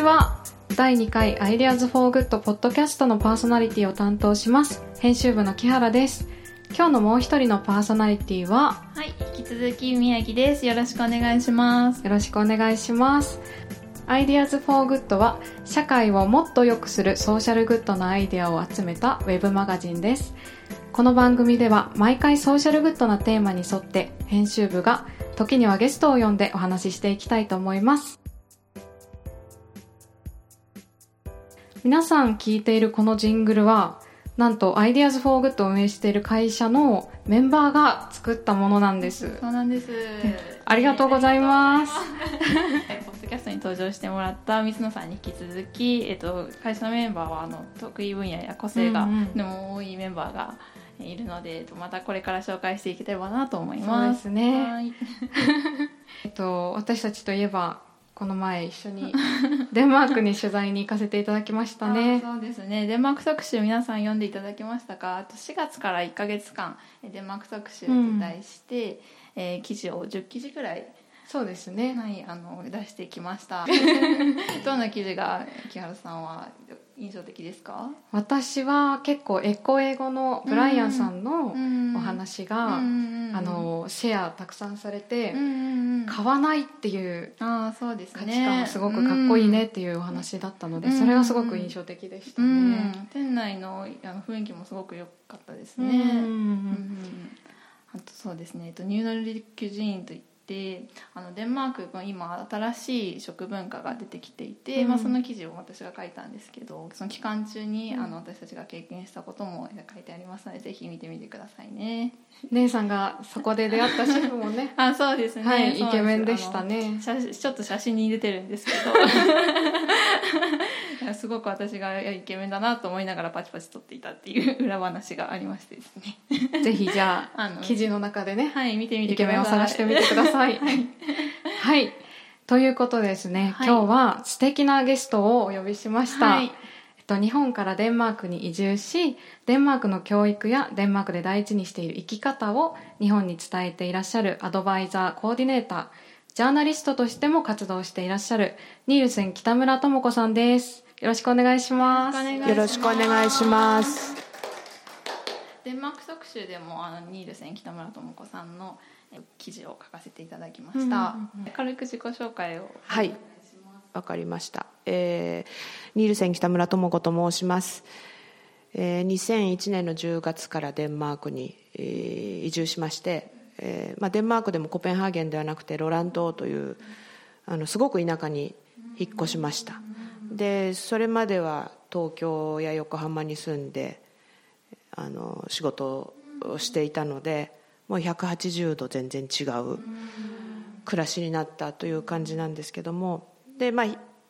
ちは第2回 Ideas for Good ポッドキャストのパーソナリティを担当します。編集部の木原です。今日のもう一人のパーソナリティは？はい、引き続き宮城です。よろしくお願いします。よろしくお願いします。Ideas for Good は社会をもっと良くするソーシャルグッドなアイデアを集めたウェブマガジンです。この番組では毎回ソーシャルグッドなテーマに沿って編集部が時にはゲストを呼んでお話ししていきたいと思います皆さん聞いているこのジングルはなんと Ideas for Good を運営している会社のメンバーが作ったものなんです。そうなんです。ありがとうございます。は いポッドキャストに登場してもらった水野さんに引き続き、えっと、会社のメンバーはあの得意分野や個性がうんうん。とても多いメンバーがえいるので、えっとまたこれから紹介していければなと思いそうま。ですすね。はい。えっと、私たちといえばこの前一緒に デンマークに取材に行かせていただきましたね。あそうですね。デンマーク特集皆さん読んでいただきましたか？あと4月から1か月間えデンマーク特集に対して、えー記事を10記事くらいそうですね。はい、あの出してきました。どんな記事が木原さんは印象的ですか？私は結構エコ英語のブライアンさんのんお話が、あのシェアたくさんされて、買わないっていうああそうですね。価値観がすごくかっこいいねっていうお話だったので、うんそれはすごく印象的でしたうん。ね。店内のあの雰囲気もすごく良かったですうんね。うんあとそうですね、えっと、ニューノルディックジーンといってあのデンマークが今新しい食文化が出てきていて、うん。まあ、その記事を私が書いたんですけどその期間中に、あの私たちが経験したことも書いてありますのでぜひ見てみてくださいね。姉さんがそこで出会ったシェフもね。あそうですね、はいイケメンでしたね。ちょっと写真に出てるんですけど すごく私がイケメンだなと思いながらパチパチ撮っていたっていう 裏話がありましてですね ぜひじゃあ あの記事の中でねはい見てみてイケメンを探してみてください。はい。ということでですね、はい今日は素敵なゲストをお呼びしました。はいと、日本からデンマークに移住し、デンマークの教育やデンマークで第一にしている生き方を日本に伝えていらっしゃるアドバイザー、コーディネーター、ジャーナリストとしても活動していらっしゃるニールセン北村智子さんです。よろしくお願いします。よろしくお願いします。デンマーク特集でもあのニールセン北村智子さんのえ記事を書かせていただきました、うんうんうん軽く自己紹介をはい、わかりました。えー、ニールセン北村智子と申します。えー、2001年の10月からデンマークに、えー移住しまして、えーまあ、デンマークでもコペンハーゲンではなくてロラン島というあのすごく田舎に引っ越しましたでそれまでは東京や横浜に住んであの仕事をしていたのでもう180度全然違う暮らしになったという感じなんですけどもで、まあ、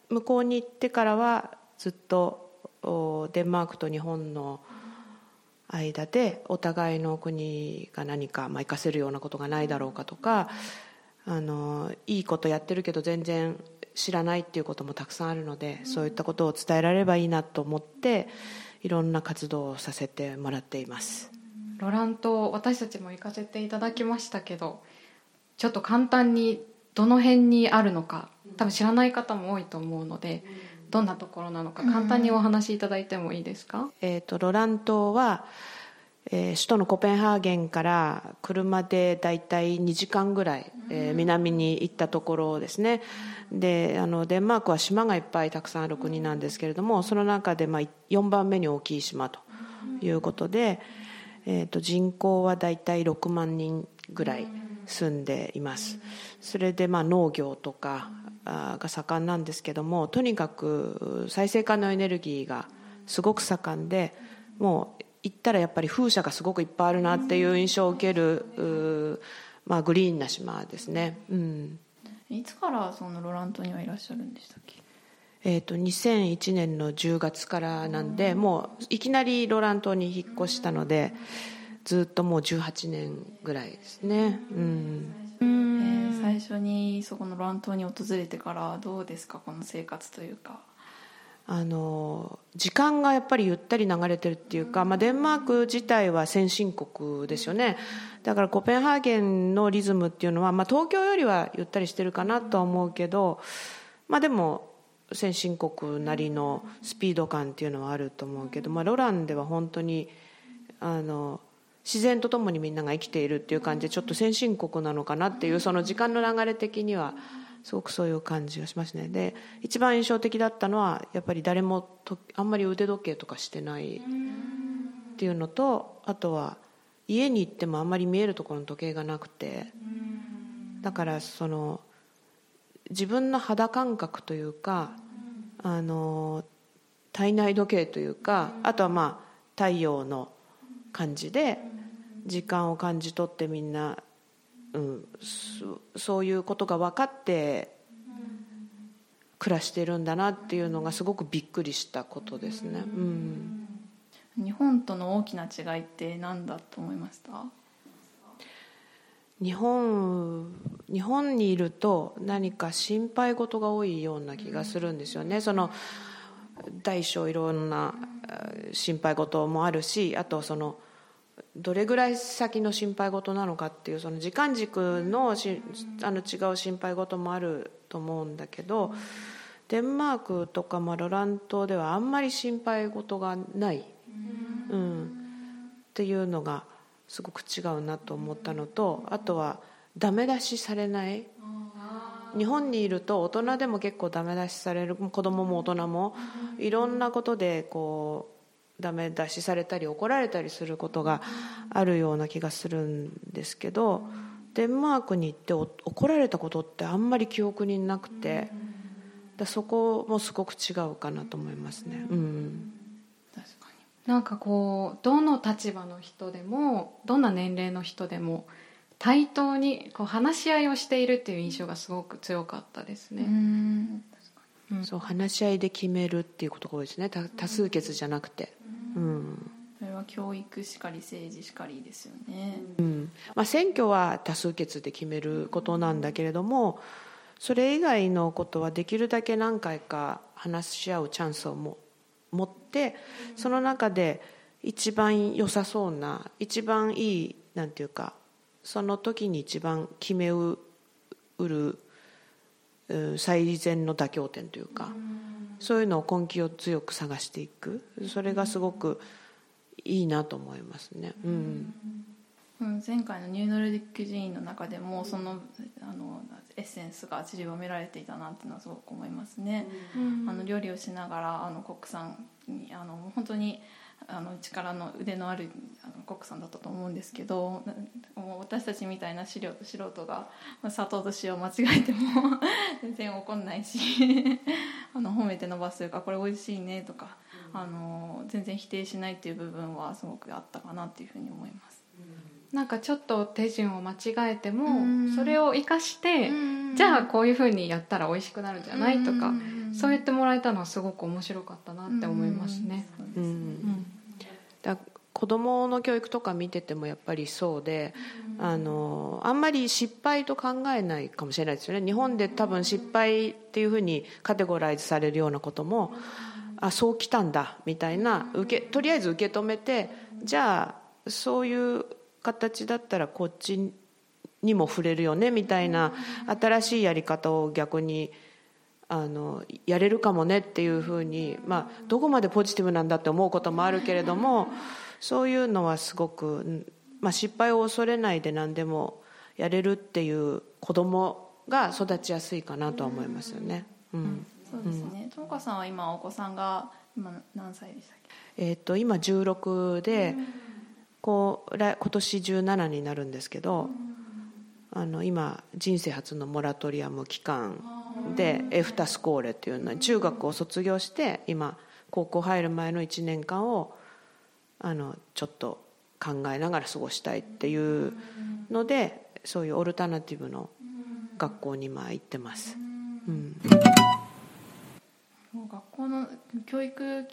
向こうに行ってからはずっとデンマークと日本の間でお互いの国が何か、まあ、活かせるようなことがないだろうかとかあのいいことやってるけど全然知らないっていうこともたくさんあるのでそういったことを伝えられればいいなと思っていろんな活動をさせてもらっています。ロラン島私たちも行かせていただきましたけどちょっと簡単にどの辺にあるのか多分知らない方も多いと思うのでどんなところなのか簡単にお話しいただいてもいいですか、えー、とロラン島は、えー首都のコペンハーゲンから車でだいたい2時間ぐらい、えー南に行ったところですね。であのデンマークは島がいっぱいたくさんある国なんですけれどもその中でまあ4番目に大きい島ということで、えー、と人口はだいたい6万人ぐらい住んでいます。それでまあ農業とかが盛んなんですけどもとにかく再生可能エネルギーがすごく盛んでもう行ったらやっぱり風車がすごくいっぱいあるなっていう印象を受ける、うまあ、グリーンな島ですね、うん。いつからそのロラントにはいらっしゃるんでしたっけ？えー、と2001年の10月からなんでもういきなりロラン島に引っ越したのでずっともう18年ぐらいですね、うん、えー最初にそこのロラン島に訪れてからどうですか？この生活というかあの時間がやっぱりゆったり流れてるっていうか、まあ、デンマーク自体は先進国ですよね。だからコペンハーゲンのリズムっていうのは、まあ、東京よりはゆったりしてるかなとは思うけど、まあ、でも先進国なりのスピード感っていうのはあると思うけど、まあ、ロランでは本当にあの自然とともにみんなが生きているっていう感じでちょっと先進国なのかなっていうその時間の流れ的にはすごくそういう感じがしますね。で一番印象的だったのはやっぱり誰もとあんまり腕時計とかしてないっていうのとあとは家に行ってもあんまり見えるところの時計がなくてだからその自分の肌感覚というかあの体内時計というかあとはまあ太陽の感じで時間を感じ取ってみんな、うん、そそういうことが分かって暮らしてるんだなっていうのがすごくびっくりしたことですね。うん日本との大きな違いって何だと思いました？日本日本にいると何か心配事が多いような気がするんですよね。その大小いろんな心配事もあるしあとそのどれぐらい先の心配事なのかっていうその時間軸のしあの違う心配事もあると思うんだけどデンマークとかロラン島ではあんまり心配事がない、うん、っていうのがすごく違うなと思ったのとあとはダメ出しされない。日本にいると大人でも結構ダメ出しされる子供も大人もいろんなことでこうダメ出しされたり怒られたりすることがあるような気がするんですけどデンマークに行って怒られたことってあんまり記憶になくてだそこもすごく違うかなと思いますね。うんなんかこうどの立場の人でもどんな年齢の人でも対等にこう話し合いをしているっていう印象がすごく強かったですね。うんそう話し合いで決めるっていうことが多いですね。多数決じゃなくて。うん、それは教育しかり政治しかりですよね、うん。まあ、選挙は多数決で決めることなんだけれどもそれ以外のことはできるだけ何回か話し合うチャンスをも持ってその中で一番良さそうな一番いいなんていうかその時に一番決めうる最善の妥協点というかそういうのを根気を強く探していくそれがすごくいいなと思いますね。うん前回のニューノルディック寺院の中でもそのあのエッセンスが散りばめられていたなっていうのはすごく思いますね。あの料理をしながらあのコックさんにあの本当にあの力の腕のあるあのコックさんだったと思うんですけどもう私たちみたいな素人素人が砂糖と塩間違えても 全然怒んないし あの褒めて伸ばすというかこれ美味しいねとかあの全然否定しないっていう部分はすごくあったかなっていうふうに思います。なんかちょっと手順を間違えてもそれを生かしてじゃあこういうふうにやったら美味しくなるんじゃないとかそう言ってもらえたのはすごく面白かったなって思いますね。うん、だ子供の教育とか見ててもやっぱりそうで、あのあんまり失敗と考えないかもしれないですよね。日本で多分失敗っていうふうにカテゴライズされるようなこともあそう来たんだみたいな受けとりあえず受け止めてじゃあそういう形だったらこっちにも触れるよねみたいな新しいやり方を逆にあのやれるかもねっていうふうに、まあ、どこまでポジティブなんだって思うこともあるけれどもそういうのはすごく、まあ、失敗を恐れないで何でもやれるっていう子供が育ちやすいかなとは思いますよね。うん、そうですね。ともかさんは今お子さんが今何歳でしたっけ？えっ、と今16で。うんこう今年17になるんですけど、あの今人生初のモラトリアム期間でエフタスコーレっていうのは中学を卒業して今高校入る前の1年間をあのちょっと考えながら過ごしたいっていうのでそういうオルタナティブの学校に今行ってます。うんもう学校の教育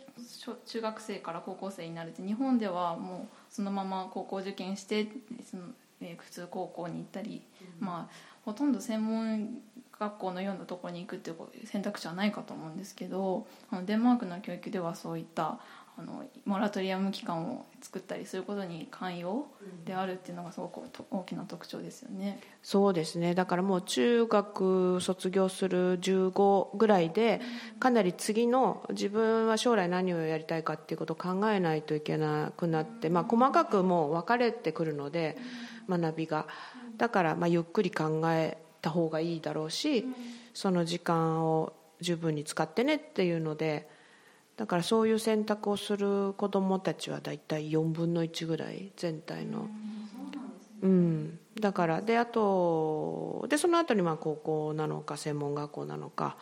中学生から高校生になるって日本ではもうそのまま高校受験してその、えー、普通高校に行ったり、うん、まあほとんど専門学校のようなところに行くっていう選択肢はないかと思うんですけどあのデンマークの教育ではそういったあのモラトリアム期間を作ったりすることに寛容であるっていうのがすごく大きな特徴ですよね。そうですねだからもう中学卒業する15ぐらいでかなり次の自分は将来何をやりたいかっていうことを考えないといけなくなって、まあ、細かくもう分かれてくるので学びがだからまあゆっくり考えた方がいいだろうしその時間を十分に使ってねっていうのでだからそういう選択をする子どもたちは大体4分の1ぐらい全体の。うん、だからであとでその後にまあ高校なのか専門学校なのか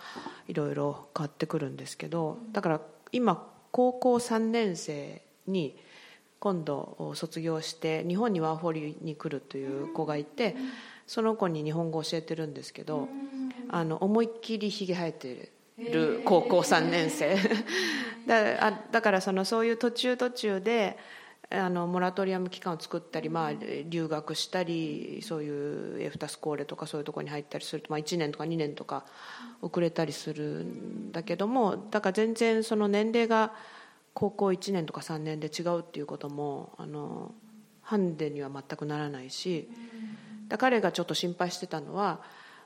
いろいろ変わってくるんですけどだから今高校3年生に今度卒業して日本にワーホリに来るという子がいてその子に日本語を教えてるんですけどあの思いっきりひげ生えてるる高校3年生。だあだからそのそういう途中途中であのモラトリアム期間を作ったり、まあ、留学したりそういうエフタスコーレとかそういうところに入ったりすると、まあ、1年とか2年とか遅れたりするんだけどもだから全然その年齢が高校1年とか3年で違うっていうこともあのハンデには全くならないしだ彼がちょっと心配してたのは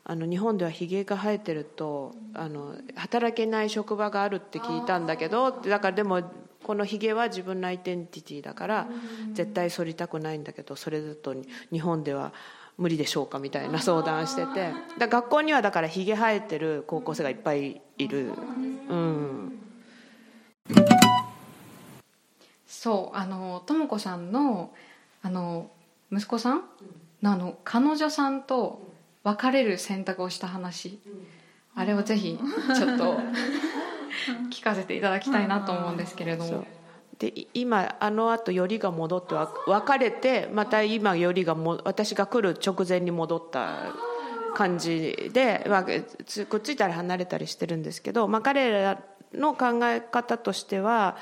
あの日本ではひげが生えてるとあの働けない職場があるって聞いたんだけどだからでもこのひげは自分のアイデンティティだから絶対剃りたくないんだけどそれだと日本では無理でしょうかみたいな相談してて。だ学校にはだからひげ生えてる高校生がいっぱいいる。うんそうあのとも子さんのあの息子さんのあの彼女さんと別れる選択をした話、あれをぜひちょっと 聞かせていただきたいなと思うんですけれども。で今あのあとよりが戻って別れてまた今よりがも私が来る直前に戻った感じで、まあ、くっついたり離れたりしてるんですけど、まあ、彼らの考え方としては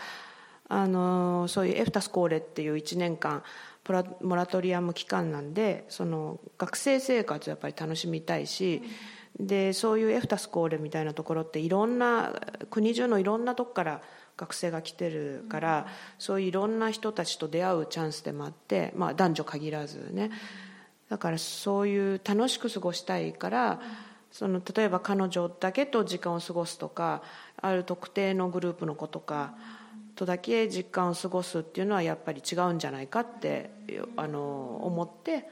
あのそういうエフタスコーレっていう1年間モラトリアム期間なんでその学生生活をやっぱり楽しみたいし、でそういうエフタスコーレみたいなところっていろんな国中のいろんなとこから学生が来てるから、そういういろんな人たちと出会うチャンスでもあって、まあ、男女限らずねだからそういう楽しく過ごしたいからその例えば彼女だけと時間を過ごすとかある特定のグループの子とか。とだけ実感を過ごすっていうのはやっぱり違うんじゃないかってあの思って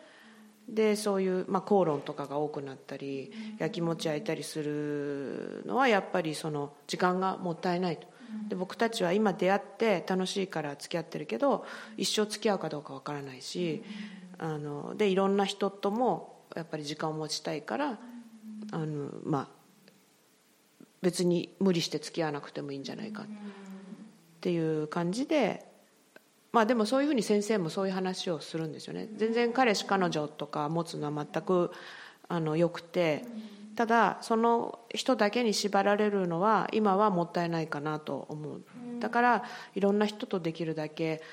でそういう、まあ、口論とかが多くなったりやきもち焼いたりするのはやっぱりその時間がもったいないと。で僕たちは今出会って楽しいから付き合ってるけど一生付き合うかどうかわからないしあのでいろんな人ともやっぱり時間を持ちたいからあの、まあ、別に無理して付き合わなくてもいいんじゃないか。っていう感じでまあでもそういうふうに先生もそういう話をするんですよね。全然彼氏彼女とか持つのは全くあのよくてただその人だけに縛られるのは今はもったいないかなと思う。だからいろんな人とできるだけ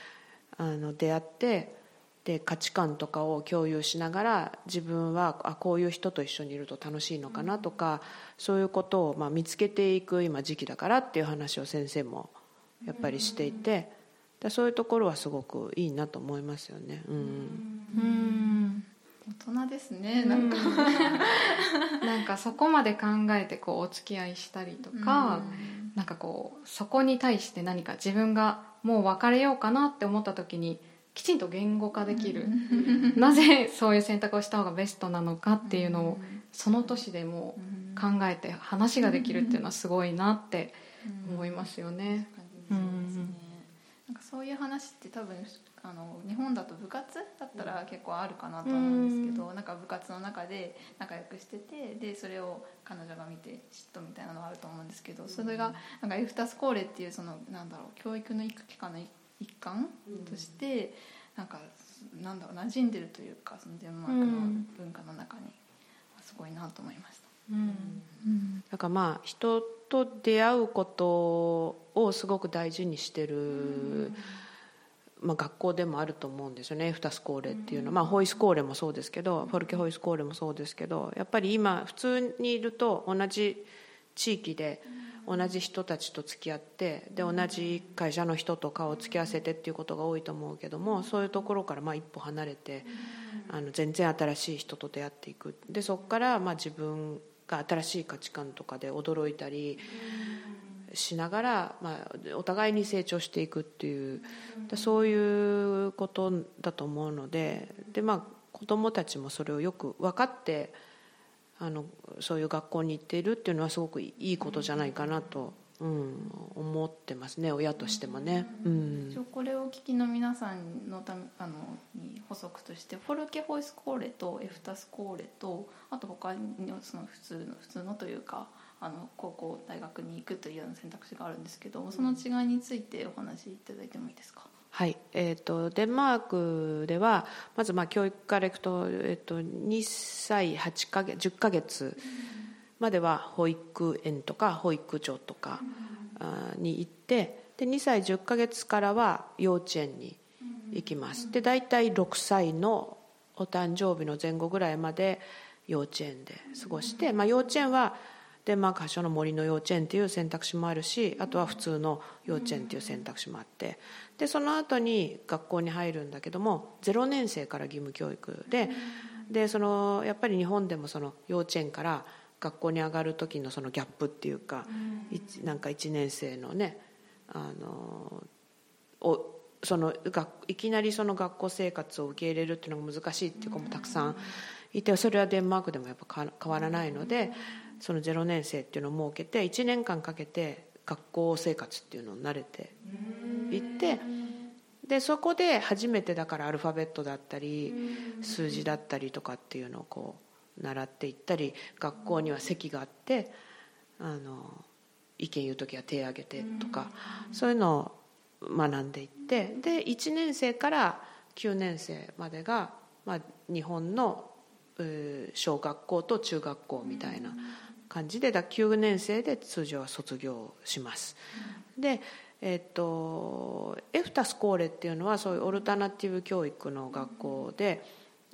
あの出会ってで価値観とかを共有しながら自分はあこういう人と一緒にいると楽しいのかなとかそういうことをまあ見つけていく今時期だからっていう話を先生もやっぱりしていてでそういうところはすごくいいなと思いますよね。うん、うん。大人ですねなんか、なんかそこまで考えてこうお付き合いしたりとか、ん、なんかこうそこに対して何か自分がもう別れようかなって思った時にきちんと言語化できる、なぜそういう選択をした方がベストなのかっていうのをその年でも考えて話ができるっていうのはすごいなって思いますよね。ですね、なんかそういう話って多分あの日本だと部活だったら結構あるかなと思うんですけど、うん、なんか部活の中で仲良くしててでそれを彼女が見て嫉妬みたいなのがあると思うんですけどそれがなんかエフタスコーレっていうそのなんだろう教育の一環の一環として、なんかなんだろう馴染んでるというかそのデンマークの文化の中にすごいなと思いました。うん、うん、だからまあ人と出会うことをすごく大事にしてる、まあ、学校でもあると思うんですよねエフタスコーレっていうの。は、まあ、ホイスコーレもそうですけどフォルケホイスコーレもそうですけどやっぱり今普通にいると同じ地域で同じ人たちと付き合ってで同じ会社の人と顔を付き合わせてっていうことが多いと思うけどもそういうところからまあ一歩離れてあの全然新しい人と出会っていく。でそこからまあ自分が新しい価値観とかで驚いたりしながら、まあ、お互いに成長していくっていうそういうことだと思うのでで、まあ、子どもたちもそれをよく分かってあのそういう学校に行っているっていうのはすごくいいことじゃないかなと、うん、思ってますね親としてもね。うん、これをお聞きの皆さんのためあのに補足としてフォルケホイスコーレとエフタスコーレとあと他にその普通の普通のというかあの高校大学に行くというような選択肢があるんですけどその違いについてお話しいただいてもいいですか？はい、えーと、デンマークではまずまあ教育からいくと,、えーと、2歳8か月10か月までは保育園とか保育長とかに行ってで2歳10か月からは幼稚園に行きます。で大体6歳のお誕生日の前後ぐらいまで幼稚園で過ごして、まあ、幼稚園はデンマーク発祥の森の幼稚園っていう選択肢もあるしあとは普通の幼稚園っていう選択肢もあってでその後に学校に入るんだけども0年生から義務教育ででそのやっぱり日本でもその幼稚園から学校に上がる時のそのギャップっていうか、うなんか1年生のねあのおそのいきなりその学校生活を受け入れるっていうのが難しいっていう子もたくさんいてそれはデンマークでもやっぱ変わらないのでその0年生っていうのを設けて1年間かけて学校生活っていうのを慣れていってでそこで初めてだからアルファベットだったり数字だったりとかっていうのをこう習っていったり学校には席があってあの意見言う時は手を挙げてとかそういうのを学んでいってで1年生から9年生までが、まあ、日本の小学校と中学校みたいな感じでだ9年生で通常は卒業します、でえっとエフタスコーレっていうのはそういうオルタナティブ教育の学校で、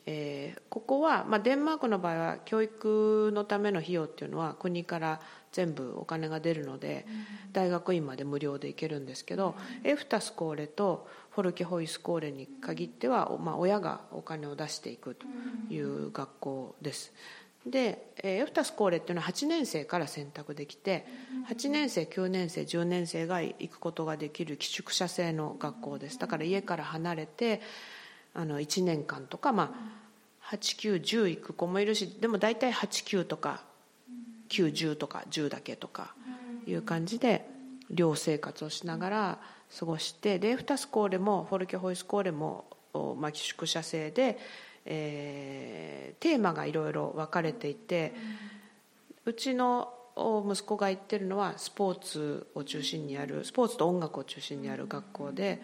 えー、ここは、まあ、デンマークの場合は教育のための費用っていうのは国から全部お金が出るので、大学院まで無料で行けるんですけど、エフタスコーレとフォルケホイスコーレに限っては、まあ、親がお金を出していくという学校です。でエフタスコーレっていうのは8年生から選択できて8年生9年生10年生が行くことができる寄宿舎制の学校です。だから家から離れてあの1年間とか、まあ、8910行く子もいるしでも大体89とか910とか10だけとかいう感じで寮生活をしながら過ごしてでエフタスコーレもフォルケホイスコーレも、まあ、寄宿舎制でえー、テーマがいろいろ分かれていて、うちの息子が行ってるのはスポーツを中心にあるスポーツと音楽を中心にある学校で、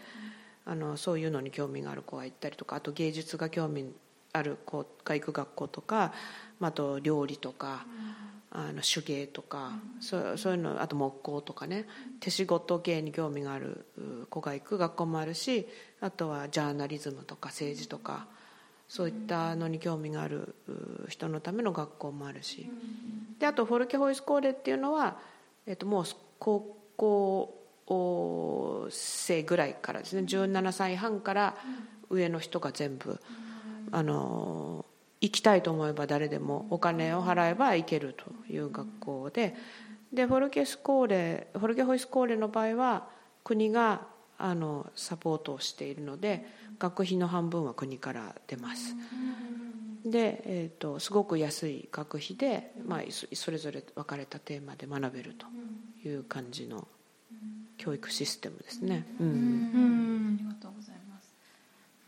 あのそういうのに興味がある子が行ったりとかあと芸術が興味ある子が行く学校とかあと料理とか。あの手芸とか、そうそういうのあと木工とかね手仕事系に興味がある子が行く学校もあるしあとはジャーナリズムとか政治とかそういったのに興味がある人のための学校もあるしであとフォルケホイスコーレっていうのは、えっと、もう高校生ぐらいからですね。17歳半から上の人が全部あの行きたいと思えば誰でもお金を払えば行けるという学校で。でフォルケスコーレフォルケホイスコーレの場合は国があのサポートをしているので学費の半分は国から出ます。で、えーと、すごく安い学費で、まあ、それぞれ分かれたテーマで学べるという感じの教育システムですね。うん、ありがとうございます。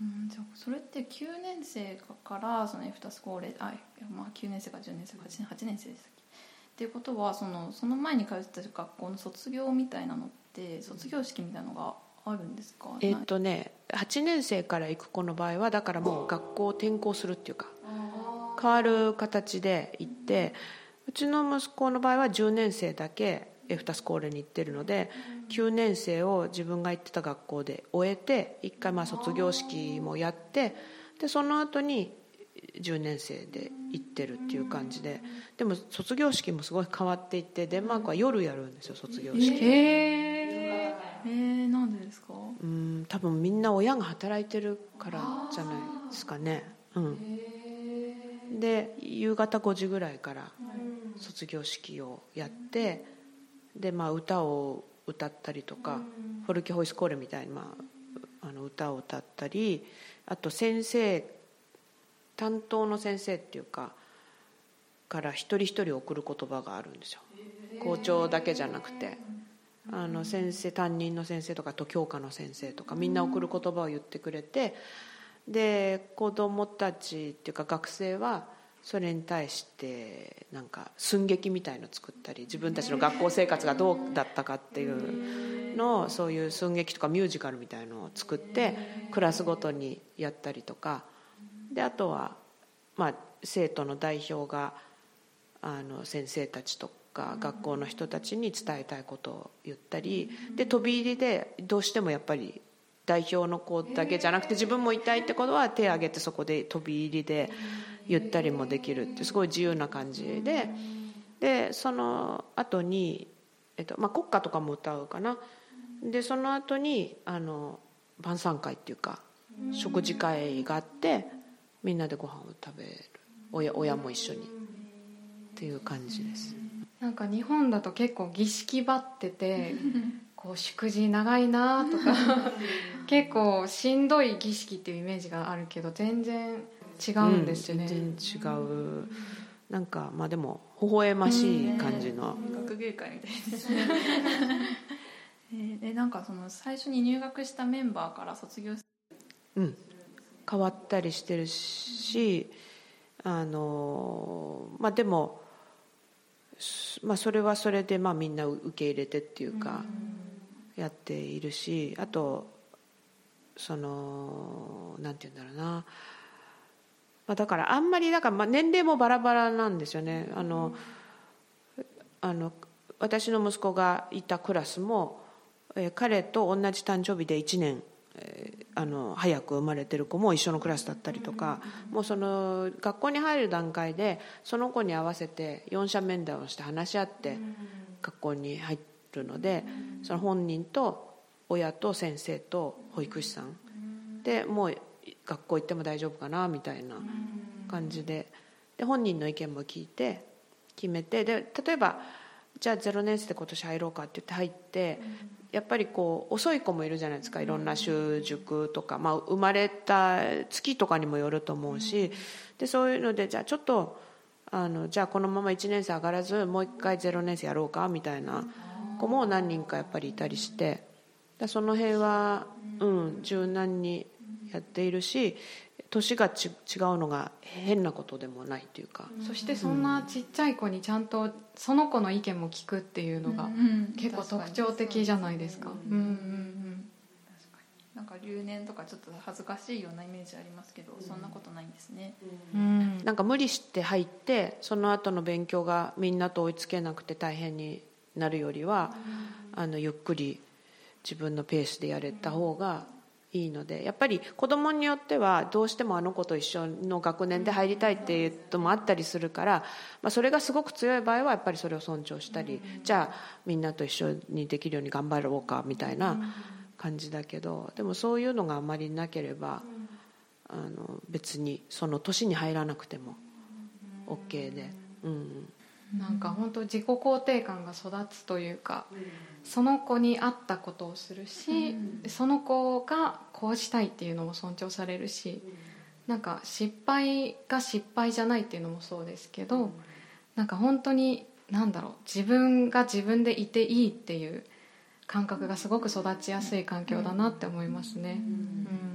うんじゃそれって9年生からそのエフタスコーレあ、まあ、9年生から10年生から8年生でしたっけ？っていうことはそのその前に通ってた学校の卒業みたいなのって卒業式みたいなのがあるんですか？えっとね8年生から行く子の場合はだからもう学校を転校するっていうか変わる形で行ってうちの息子の場合は10年生だけエフタスコーレに行ってるので9年生を自分が行ってた学校で終えて一回まあ卒業式もやってでその後に10年生で行ってるっていう感じででも卒業式もすごい変わっていってデンマークは夜やるんですよ卒業式。へえー、なんでですか？うん多分みんな親が働いてるからじゃないですかね。うん。で夕方5時ぐらいから卒業式をやってでまあ歌を歌ったりとか、フォルキホイスコーレみたいに、まあ、あの歌を歌ったりあと先生担当の先生っていうかから一人一人送る言葉があるんですよ。校長だけじゃなくて。あの先生担任の先生とかと教科の先生とかみんな送る言葉を言ってくれてで子供たちっていうか学生はそれに対してなんか寸劇みたいの作ったり自分たちの学校生活がどうだったかっていうのをそういう寸劇とかミュージカルみたいのを作ってクラスごとにやったりとか。であとは、まあ、生徒の代表があの先生たちとか学校の人たちに伝えたいことを言ったりで飛び入りでどうしてもやっぱり代表の子だけじゃなくて自分もいたいってことは手を挙げてそこで飛び入りで言ったりもできるってすごい自由な感じで。でその後に、えっとまあ、国歌とかも歌うかな。でその後にあに晩餐会っていうか食事会があってみんなでご飯を食べる。親親も一緒に。っていう感じです。なんか日本だと結構儀式ばってて こう祝辞長いなとか 結構しんどい儀式っていうイメージがあるけど全然違うんですよね、うん、全然違う。なんかまあでも微笑ましい感じの、学芸会みたいですね。えなんかその最初に入学したメンバーから卒業うん。変わったりしてるしあのまあでもまあそれはそれでまあみんな受け入れてっていうかやっているしあとそのなんて言うんだろうなまあ、だからあんまりだからまあ年齢もバラバラなんですよね。あのあの私の息子がいたクラスも、えー、彼と同じ誕生日で1年、えー、あの早く生まれてる子も一緒のクラスだったりとか、もうその学校に入る段階でその子に合わせて四者面談をして話し合って学校に入るので、その本人と親と先生と保育士さん。でもう学校行っても大丈夫かなみたいな感じで。で本人の意見も聞いて決めてで例えばじゃあ0年生で今年入ろうかって言って入って、やっぱりこう遅い子もいるじゃないですか。いろんな習熟とか、まあ、生まれた月とかにもよると思うし。でそういうのでじゃあちょっとあのじゃあこのまま1年生上がらずもう一回0年生やろうかみたいな子も何人かやっぱりいたりして。だその辺は、うん、柔軟にやっているし年がち違うのが変なことでもないというか、そしてそんなちっちゃい子にちゃんとその子の意見も聞くっていうのが結構特徴的じゃないですか。うん。うんうんなんか留年とかちょっと恥ずかしいようなイメージありますけど、そんなことないんですね、うん、なんか無理して入ってその後の勉強がみんなと追いつけなくて大変になるよりは、あのゆっくり自分のペースでやれた方がいいのでやっぱり子供によってはどうしてもあの子と一緒の学年で入りたいっていうのもあったりするから、まあ、それがすごく強い場合はやっぱりそれを尊重したりじゃあみんなと一緒にできるように頑張ろうかみたいな感じだけどでもそういうのがあまりなければあの別にその年に入らなくても OK で。うんなんか本当自己肯定感が育つというか、その子に合ったことをするし、その子がこうしたいっていうのも尊重されるし、なんか失敗が失敗じゃないっていうのもそうですけど、なんか本当に何だろう自分が自分でいていいっていう感覚がすごく育ちやすい環境だなって思いますね。うん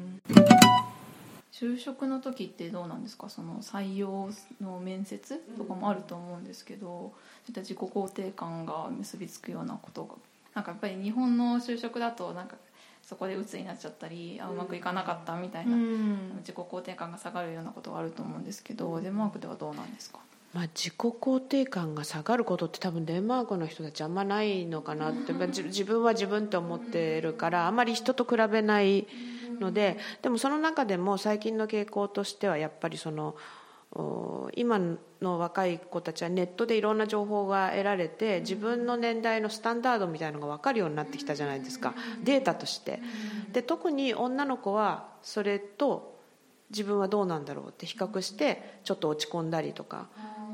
就職の時ってどうなんですか？その採用の面接とかもあると思うんですけどそういった自己肯定感が結びつくようなことが。なんかやっぱり日本の就職だとなんかそこで鬱になっちゃったりあうまくいかなかったみたいな、自己肯定感が下がるようなことがあると思うんですけどデンマークではどうなんですか？まあ、自己肯定感が下がることって多分デンマークの人たちあんまないのかなって自分は自分って思ってるからあんまり人と比べないのででもその中でも最近の傾向としてはやっぱりその今の若い子たちはネットでいろんな情報が得られて自分の年代のスタンダードみたいのが分かるようになってきたじゃないですかデータとして。で特に女の子はそれと自分はどうなんだろうって比較してちょっと落ち込んだりとか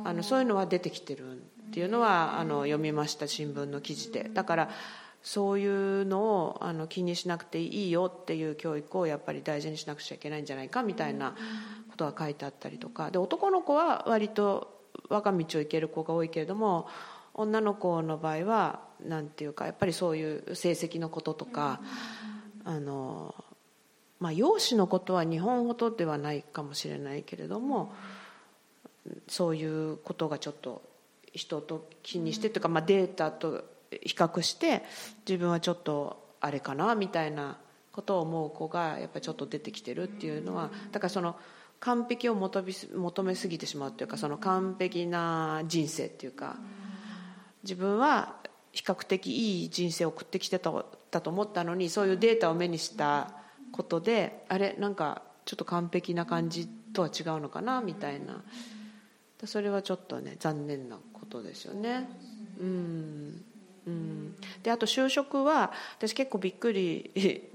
あのそういうのは出てきてるっていうのはあの読みました新聞の記事で。だからそういうのをあの気にしなくていいよっていう教育をやっぱり大事にしなくちゃいけないんじゃないかみたいなことが書いてあったりとか。で男の子は割と我が道を行ける子が多いけれども女の子の場合は何ていうかやっぱりそういう成績のこととかあの、まあ、容姿のことは日本ほどではないかもしれないけれどもそういうことがちょっと人と気にしてというか、まあ、データと比較して自分はちょっとあれかなみたいなことを思う子がやっぱりちょっと出てきてるっていうのはだからその完璧を求め求めすぎてしまうっていうかその完璧な人生っていうか自分は比較的いい人生を送ってきてただと思ったのにそういうデータを目にしたことであれなんかちょっと完璧な感じとは違うのかなみたいなそれはちょっとね残念なことですよね。うんうん、であと就職は私結構びっくり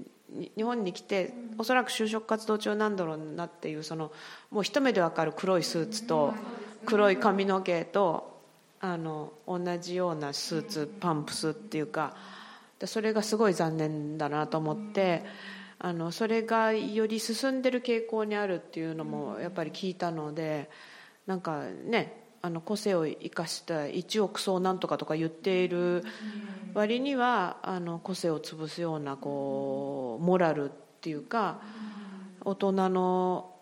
日本に来ておそらく就職活動中なんだろうなっていうそのもう一目で分かる黒いスーツと黒い髪の毛とあの同じようなスーツパンプスっていうかそれがすごい残念だなと思ってあのそれがより進んでる傾向にあるっていうのもやっぱり聞いたのでなんかねあの個性を生かした一億総なんとかとか言っている割にはあの個性を潰すようなこうモラルっていうか大人の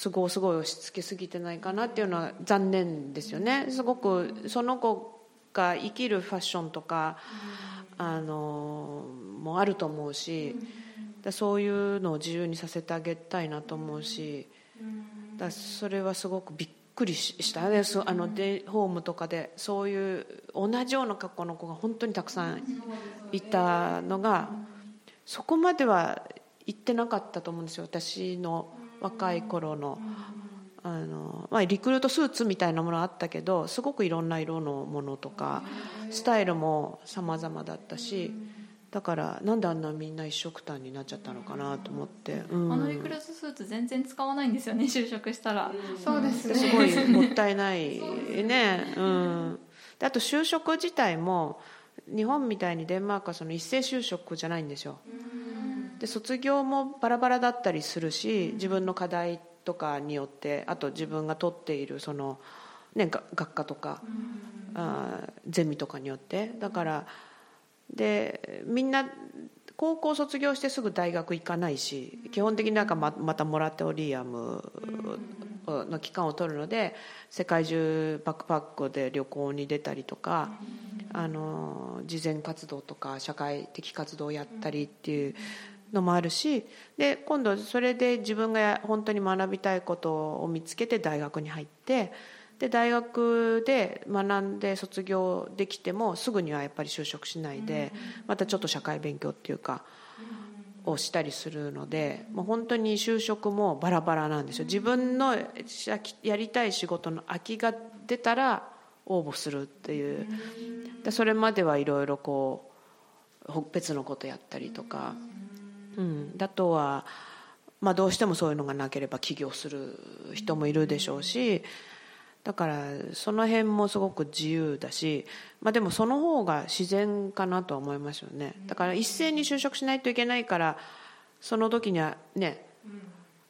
都合をすごい押し付けすぎてないかなっていうのは残念ですよね。すごくその子が生きるファッションとかあのもあると思うしそういうのを自由にさせてあげたいなと思うしだそれはすごくびっくりしたねあのデホームとかでそういう同じような格好の子が本当にたくさんいたのがそこまでは行ってなかったと思うんですよ私の若い頃のあの、まあ、リクルートスーツみたいなものあったけどすごくいろんな色のものとかスタイルも様々だったし。だからなんであんなみんな一色単になっちゃったのかなと思って、うん、あのリクルートスーツ全然使わないんですよね就職したら、そうですね。すごいもったいないね。うん。であと就職自体も日本みたいにデンマークはその一斉就職じゃないんですよ。で卒業もバラバラだったりするし自分の課題とかによってあと自分が取っているその、ね、学科とかあゼミとかによって。だからでみんな高校卒業してすぐ大学行かないし基本的になんかままたモラトリアムの期間を取るので世界中バックパックで旅行に出たりとかあの慈善活動とか社会的活動をやったりっていうのもあるしで今度それで自分が本当に学びたいことを見つけて大学に入って。で大学で学んで卒業できてもすぐにはやっぱり就職しないでまたちょっと社会勉強っていうかをしたりするのでもう本当に就職もバラバラなんですよ。自分のやりたい仕事の空きが出たら応募するっていう。でそれまではいろいろこう別のことやったりとか、うん、あとは、まあ、どうしてもそういうのがなければ起業する人もいるでしょうし。だからその辺もすごく自由だし、まあ、でもその方が自然かなとは思いますよね。だから一斉に就職しないといけないからその時にはね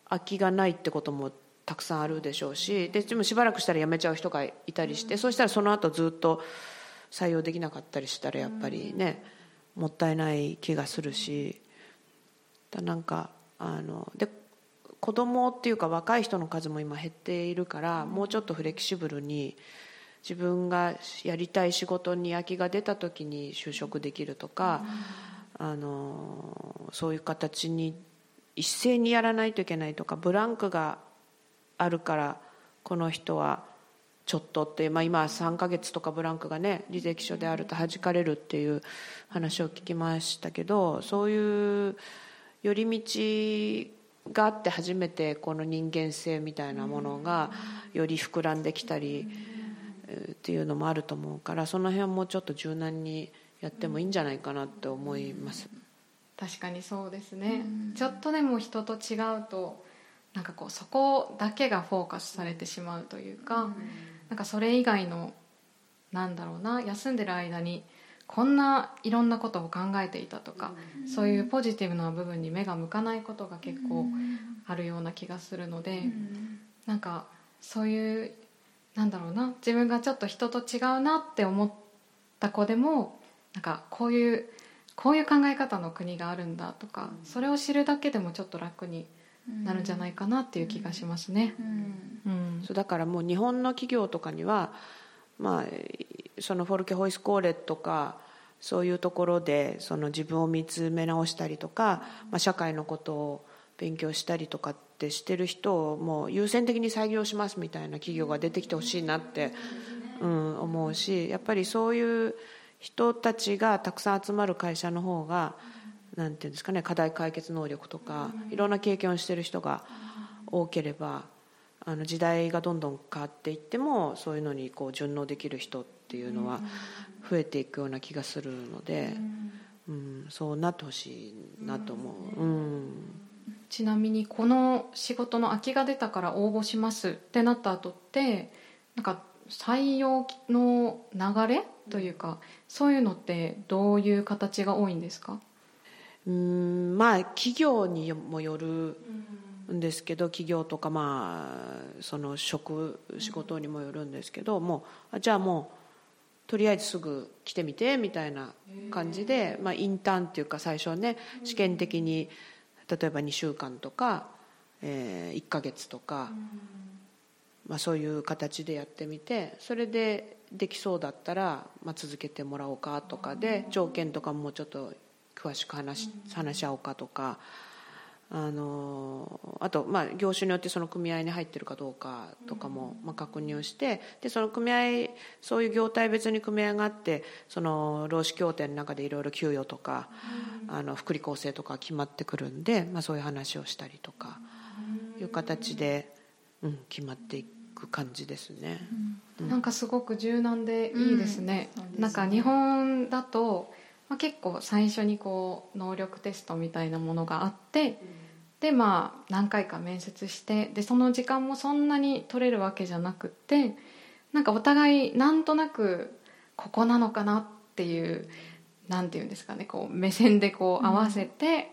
空きがないってこともたくさんあるでしょうしででもしばらくしたら辞めちゃう人がいたりしてそうしたらその後ずっと採用できなかったりしたらやっぱりねもったいない気がするしだなんかあので子供っていうか若い人の数も今減っているからもうちょっとフレキシブルに自分がやりたい仕事に空きが出た時に就職できるとか、あのそういう形に一斉にやらないといけないとかブランクがあるからこの人はちょっとって、まあ、今3ヶ月とかブランクがね履歴書であると弾かれるっていう話を聞きましたけどそういう寄り道があって初めてこの人間性みたいなものがより膨らんできたりっていうのもあると思うからその辺もちょっと柔軟にやってもいいんじゃないかなって思います。確かにそうですね、ちょっとでも人と違うとなんかこうそこだけがフォーカスされてしまうというか、なんかそれ以外のなんだろうな休んでる間にこんないろんなことを考えていたとか、そういうポジティブな部分に目が向かないことが結構あるような気がするので、なんかそういうなんだろうな自分がちょっと人と違うなって思った子でもなんかこういうこういう考え方の国があるんだとか、それを知るだけでもちょっと楽になるんじゃないかなっていう気がしますね。うん。そうだからもう日本の企業とかには、まあ、そのフォルケホイスコーレとかそういうところでその自分を見つめ直したりとか、まあ、社会のことを勉強したりとかってしてる人をもう優先的に採用しますみたいな企業が出てきてほしいなって、うん、思うしやっぱりそういう人たちがたくさん集まる会社の方がなんていうんですかね課題解決能力とかいろんな経験をしてる人が多ければあの時代がどんどん変わっていってもそういうのにこう順応できる人っていうのは増えていくような気がするので、うん、そうなってほしいなと思う。うん。ちなみにこの仕事の空きが出たから応募しますってなった後ってなんか採用の流れというかそういうのってどういう形が多いんですか？うんまあ企業にもよるんですけど企業とかまあその職仕事にもよるんですけどもうじゃあもうとりあえずすぐ来てみてみたいな感じで、まあ、インターンっていうか最初ね試験的に例えば2週間とか、えー、1か月とか、まあ、そういう形でやってみてそれでできそうだったら、まあ、続けてもらおうかとかで条件とかもうちょっと詳しく話話し合おうかとか。あのあと、まあ、業種によってその組合に入ってるかどうかとかも、まあ、確認をしてでその組合そういう業態別に組合があってその労使協定の中でいろいろ給与とか、あの福利厚生とか決まってくるんで、まあ、そういう話をしたりとかいう形で、うん、決まっていく感じですね、うん、なんかすごく柔軟でいいですね。うん、すねなんか日本だとまあ、結構最初にこう能力テストみたいなものがあって、でまあ何回か面接してでその時間もそんなに取れるわけじゃなくってなんかお互いなんとなくここなのかなっていうなんていうんですかねこう目線でこう合わせて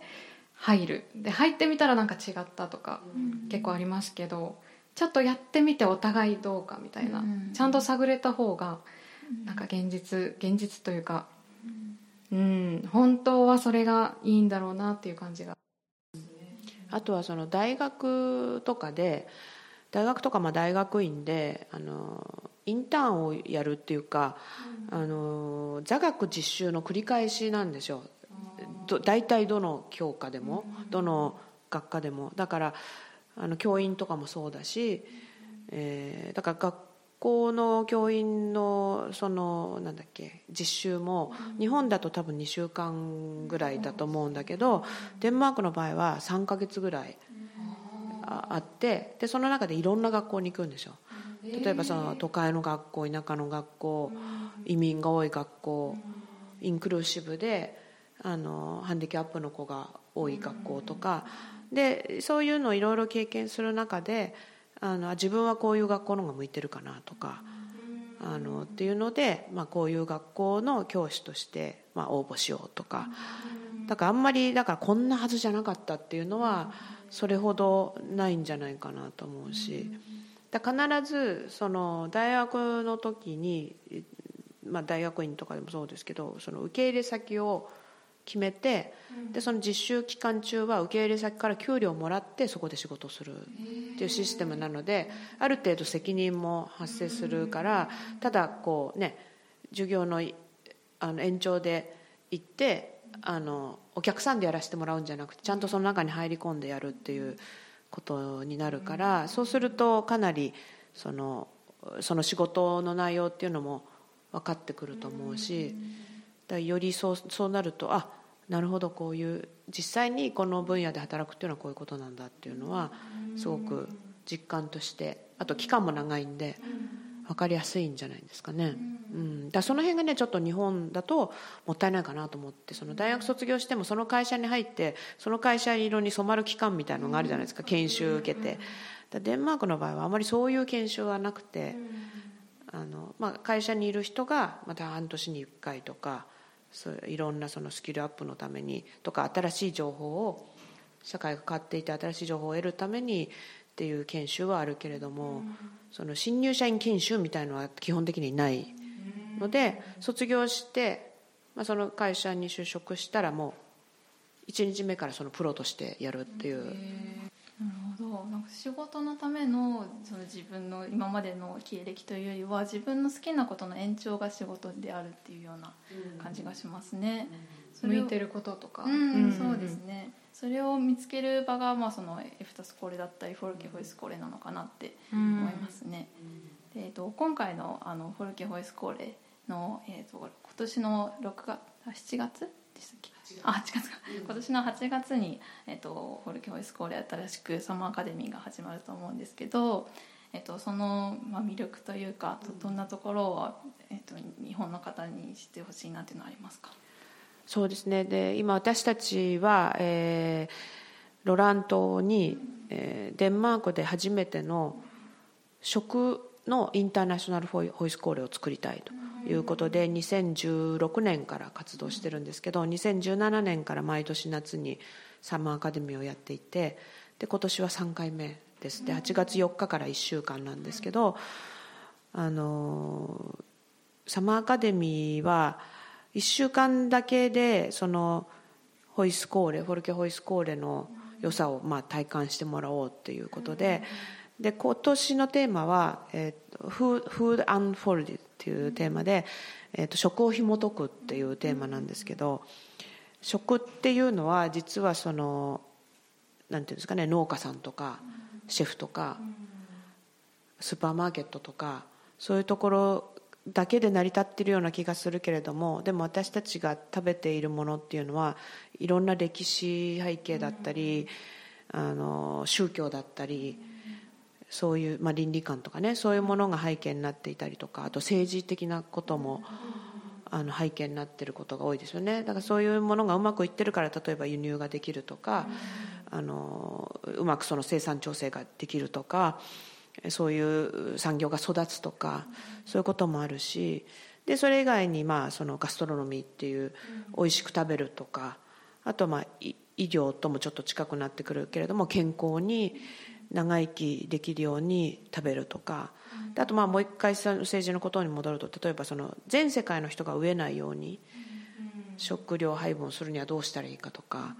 入る、で入ってみたらなんか違ったとか結構ありますけどちょっとやってみてお互いどうかみたいな、ちゃんと探れた方がなんか現実現実というかうん。本当はそれがいいんだろうなっていう感じが。あとはその大学とかで大学とかまあ大学院であのインターンをやるっていうか、うん、あの座学実習の繰り返しなんですよ。大体どの教科でも、うん、どの学科でも。だからあの教員とかもそうだし、えー、だから学校の教員のそのなんだっけ実習も日本だと多分2週間ぐらいだと思うんだけどデンマークの場合は3か月ぐらいあってでその中でいろんな学校に行くんですよ。例えばその都会の学校田舎の学校移民が多い学校インクルーシブであのハンディキャップの子が多い学校とか。でそういうのをいろいろ経験する中であの自分はこういう学校の方が向いてるかなとかあのっていうので、まあ、こういう学校の教師として、まあ、応募しようとか。だからあんまりだからこんなはずじゃなかったっていうのはそれほどないんじゃないかなと思うし。だ必ずその大学の時に、まあ、大学院とかでもそうですけどその受け入れ先を決めて、でその実習期間中は受け入れ先から給料をもらってそこで仕事をするっていうシステムなのである程度責任も発生するからただこうね授業のあの延長で行ってあのお客さんでやらせてもらうんじゃなくてちゃんとその中に入り込んでやるっていうことになるからそうするとかなりそのその仕事の内容っていうのも分かってくると思うし。だよりそうそうなるとあなるほどこういう実際にこの分野で働くっていうのはこういうことなんだっていうのはすごく実感としてあと期間も長いんで分かりやすいんじゃないですかね、うん、だその辺がねちょっと日本だともったいないかなと思ってその大学卒業してもその会社に入ってその会社色に染まる期間みたいなのがあるじゃないですか研修受けて。デンマークの場合はあまりそういう研修はなくてあの、まあ、会社にいる人がまた半年に1回とかそういろんなそのスキルアップのためにとか新しい情報を社会が変わっていて新しい情報を得るためにっていう研修はあるけれども、その新入社員研修みたいのは基本的にないので卒業して、まあ、その会社に就職したらもう1日目からそのプロとしてやるっていうなるほど。なんか仕事のためのその自分の今までの経歴というよりは自分の好きなことの延長が仕事であるっていうような感じがしますね、うん、向いてることとか、うん、そうですね。それを見つける場が、まあ、そのエフタスコーレだったりフォルケホイスコーレなのかなって思いますね、でえーと、今回のあのフォルケホイスコーレの、えーと、今年の6月7月でしたっけ？あ8月か。今年の8月に、えーと、フォルケホイスコーレ新しくサマーアカデミーが始まると思うんですけど、えー、とその、まあ、魅力というかどんなところを、えー、と日本の方に知ってほしいなっていうのはありますか？そうですね。で今私たちは、えー、ロラン島に、えー、デンマークで初めての食のインターナショナルホイスコーレを作りたいということで2016年から活動してるんですけど2017年から毎年夏にサマーアカデミーをやっていてで今年は3回目です。で8月4日から1週間なんですけどあのサマーアカデミーは1週間だけでそのホイスコーレフォルケホイスコーレの良さをまあ体感してもらおうっていうことでで今年のテーマは「えー、Food, Food Unfolded」っていうテーマで、えー、と食を紐解くっていうテーマなんですけど食っていうのは実はそのなんていうんですかね農家さんとかシェフとかスーパーマーケットとかそういうところだけで成り立っているような気がするけれどもでも私たちが食べているものっていうのはいろんな歴史背景だったりあの宗教だったりそういう、まあ、倫理観とかねそういうものが背景になっていたりとかあと政治的なこともあの背景になっていることが多いですよね。だからそういうものがうまくいってるから例えば輸入ができるとかあのうまくその生産調整ができるとかそういう産業が育つとかそういうこともあるしでそれ以外にまあそのガストロノミーっていう美味しく食べるとかあとまあ医療ともちょっと近くなってくるけれども健康に長生きできるように食べるとか。あとまあもう一回政治のことに戻ると例えばその全世界の人が飢えないように食料配分するにはどうしたらいいかとか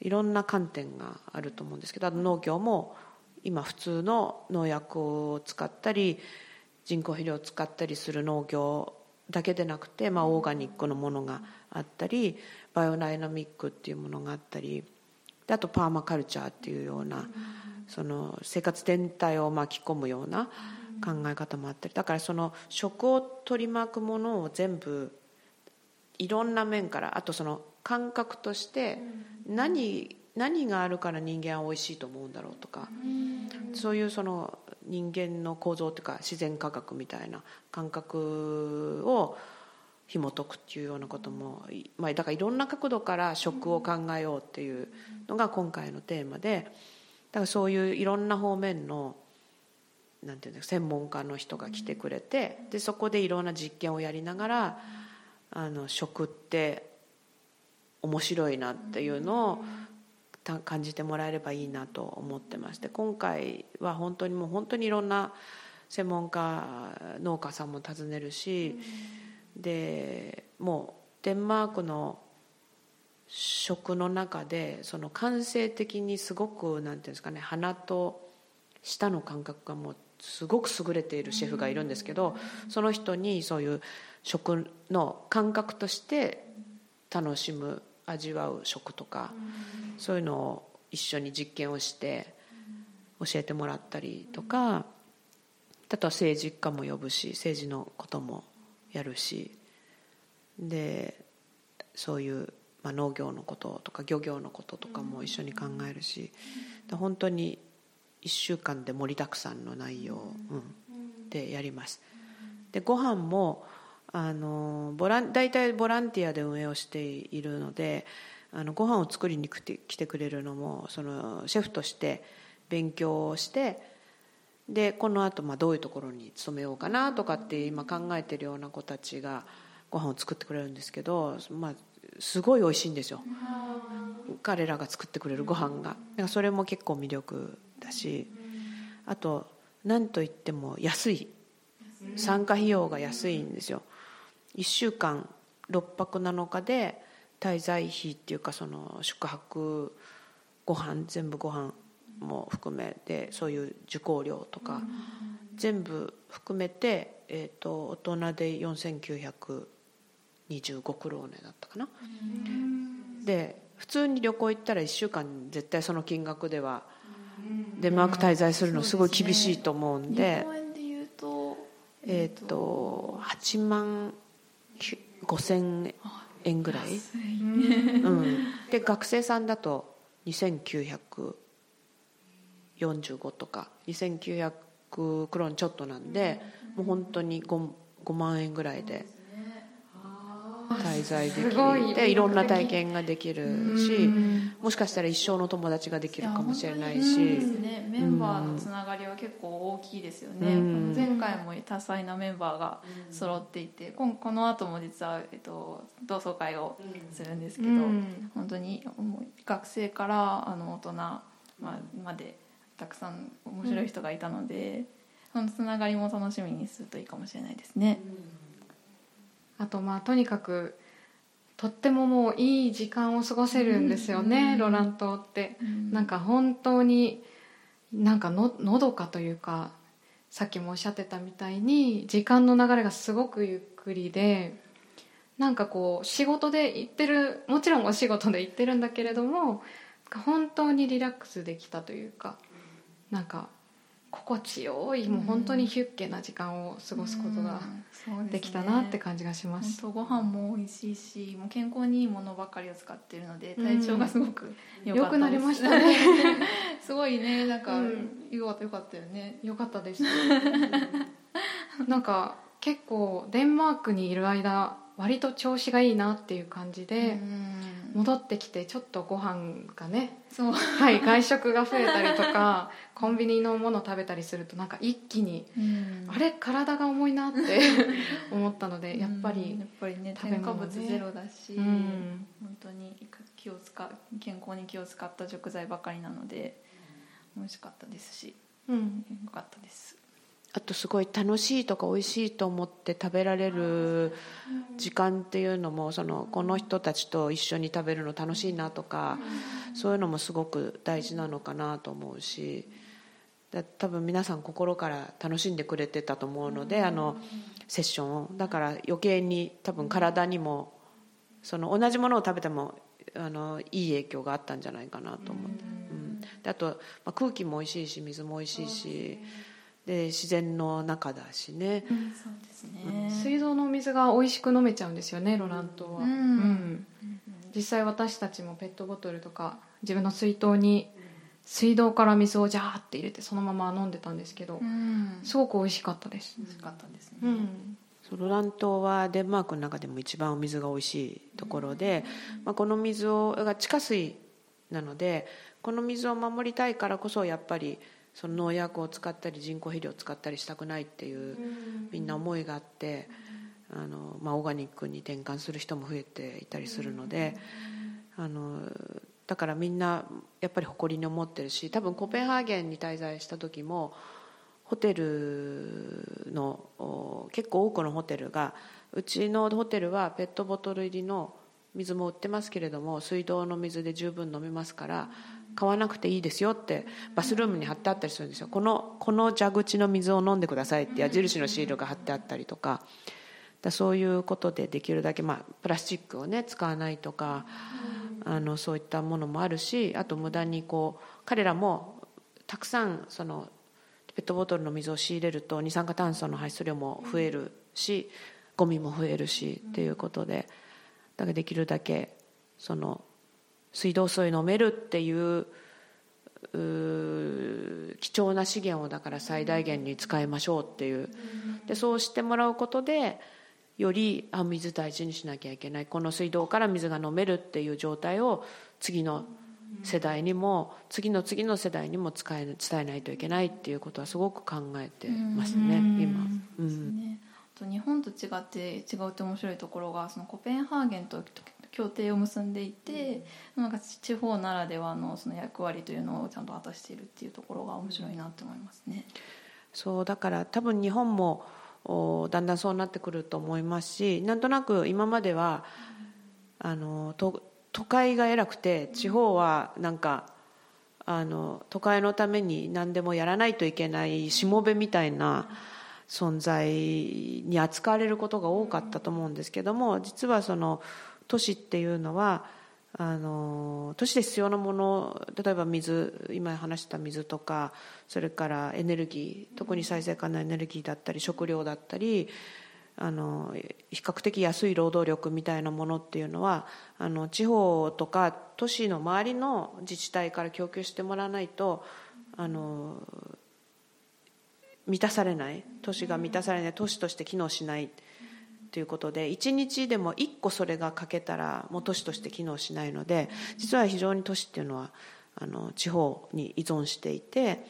いろんな観点があると思うんですけど農業も今普通の農薬を使ったり人工肥料を使ったりする農業だけでなくて、まあ、オーガニックのものがあったりバイオダイナミックっていうものがあったりあとパーマカルチャーっていうようなその生活全体を巻き込むような考え方もあったりだからその食を取り巻くものを全部いろんな面からあとその感覚として何何があるから人間は美味しいと思うんだろうとかそういうその人間の構造というか自然科学みたいな感覚を紐解くっていうようなことも、まあ、だからいろんな角度から食を考えようっていうのが今回のテーマでだからそういういろんな方面のなんていうんですか専門家の人が来てくれてでそこでいろんな実験をやりながらあの食って面白いなっていうのを感じてもらえればいいなと思ってまして今回は本当にもう本当にいろんな専門家農家さんも訪ねるし、でもうデンマークの食の中でその感性的にすごくなんていうんですかね鼻と舌の感覚がもうすごく優れているシェフがいるんですけどその人にそういう食の感覚として楽しむ味わう食とかそういうのを一緒に実験をして教えてもらったりとかあとは政治家も呼ぶし政治のこともやるしでそういうまあ、農業のこととか漁業のこととかも一緒に考えるし本当に1週間で盛りだくさんの内容、でやります。でご飯もあのボラン大体ボランティアで運営をしているのであのご飯を作りに来て来てくれるのもそのシェフとして勉強をしてでこのあとどういうところに勤めようかなとかって今考えてるような子たちがご飯を作ってくれるんですけど、まあ、すごい美味しいんですよ。彼らが作ってくれるご飯が。だからそれも結構魅力だし。あと何といっても安い。参加費用が安いんですよ。1週間6泊7日で滞在費っていうかその宿泊ご飯全部ご飯も含めてそういう受講料とか全部含めて、えー、と大人で4925クローネだったかな。で普通に旅行行ったら1週間絶対その金額ではデンマーク滞在するのすごい厳しいと思うんでえっ、と8万5000円ぐらい、うん、で学生さんだと2945とか2900クローンちょっとなんでもう本当に 5, 5万円ぐらいで滞在できる。でいろんな体験ができるしもしかしたら一生の友達ができるかもしれないし、ね、メンバーのつながりは結構大きいですよね、前回も多彩なメンバーが揃っていてここの後も実は、えっと、同窓会をするんですけど、本当に学生からあの大人までたくさん面白い人がいたので、そのつながりも楽しみにするといいかもしれないですね。あとまあとにかくとってももういい時間を過ごせるんですよね、うん、ロラン島って、うん、なんか本当になんかののどかというかさっきもおっしゃってたみたいに時間の流れがすごくゆっくりでなんかこう仕事で行ってるもちろんお仕事で行ってるんだけれども本当にリラックスできたというかなんか心地よいもう本当にヒュッケな時間を過ごすことができたなって感じがします,、うん、すね、ご飯も美味しいしもう健康にいいものばかりを使っているので体調がすごく良、うん、くなりましたね。すごいねなんか、うん、よかったよかったよね。よかったです。なんか結構デンマークにいる間割と調子がいいなっていう感じで、うん。戻ってきてちょっとご飯がねそう、はい、外食が増えたりとか コンビニのもの食べたりするとなんか一気に、あれ体が重いなって 思ったのでやっぱり、やっぱりね添加物ゼロだし、うん、本当に気を使健康に気を使った食材ばかりなので美味しかったですし、うん、よかったです。あとすごい楽しいとか美味しいと思って食べられる時間っていうのもそのこの人たちと一緒に食べるの楽しいなとかそういうのもすごく大事なのかなと思うし多分皆さん心から楽しんでくれてたと思うのであのセッションを。だから余計に多分体にもその同じものを食べてもあのいい影響があったんじゃないかなと思って、うん、であと、まあ、空気も美味しいし水も美味しいし。で自然の中だしね、うん、そうですね。水道の水が美味しく飲めちゃうんですよねロラン島は、うん、うん、実際私たちもペットボトルとか自分の水筒に水道から水をジャーって入れてそのまま飲んでたんですけど、うん、すごく美味しかったです。美味しかったですね、うん。ロラン島はデンマークの中でも一番お水が美味しいところで、まあ、この水をが地下水なのでこの水を守りたいからこそやっぱりその農薬を使ったり人工肥料を使ったりしたくないっていうみんな思いがあってあの、まあ、オーガニックに転換する人も増えていたりするのであのだからみんなやっぱり誇りに思ってるし多分コペンハーゲンに滞在した時もホテルの結構多くのホテルがうちのホテルはペットボトル入りの水も売ってますけれども水道の水で十分飲めますから買わなくていいですよってバスルームに貼ってあったりするんですよ。このこの蛇口の水を飲んでくださいって矢印のシールが貼ってあったりとか。だそういうことでできるだけ、まあ、プラスチックをね使わないとか。あのそういったものもあるしあと無駄にこう彼らもたくさんそのペットボトルの水を仕入れると二酸化炭素の排出量も増えるしゴミも増えるしっていうことでだからできるだけその水道水飲めるっていう貴重な資源をだから最大限に使いましょうっていう。でそうしてもらうことでよりあ水大事にしなきゃいけない。この水道から水が飲めるっていう状態を次の世代にも次の次の世代にも伝え伝えないといけないっていうことはすごく考えてますね今。うん。日本と違って違うって面白いところがそのコペンハーゲンと協定を結んでいて、なんか地方ならではのその役割というのをちゃんと果たしているっていうところが面白いなって思いますね。そうだから多分日本もだんだんそうなってくると思いますしなんとなく今までは、あのと都会が偉くて地方はなんかあの都会のために何でもやらないといけないしもべみたいな存在に扱われることが多かったと思うんですけども実はその都市っていうのはあの都市で必要なもの例えば水今話した水とかそれからエネルギー特に再生可能エネルギーだったり食料だったりあの比較的安い労働力みたいなものっていうのはあの地方とか都市の周りの自治体から供給してもらわないとあの満たされない都市が満たされない都市として機能しない。ということで1日でも1個それが欠けたらもう都市として機能しないので実は非常に都市っていうのはあの地方に依存していて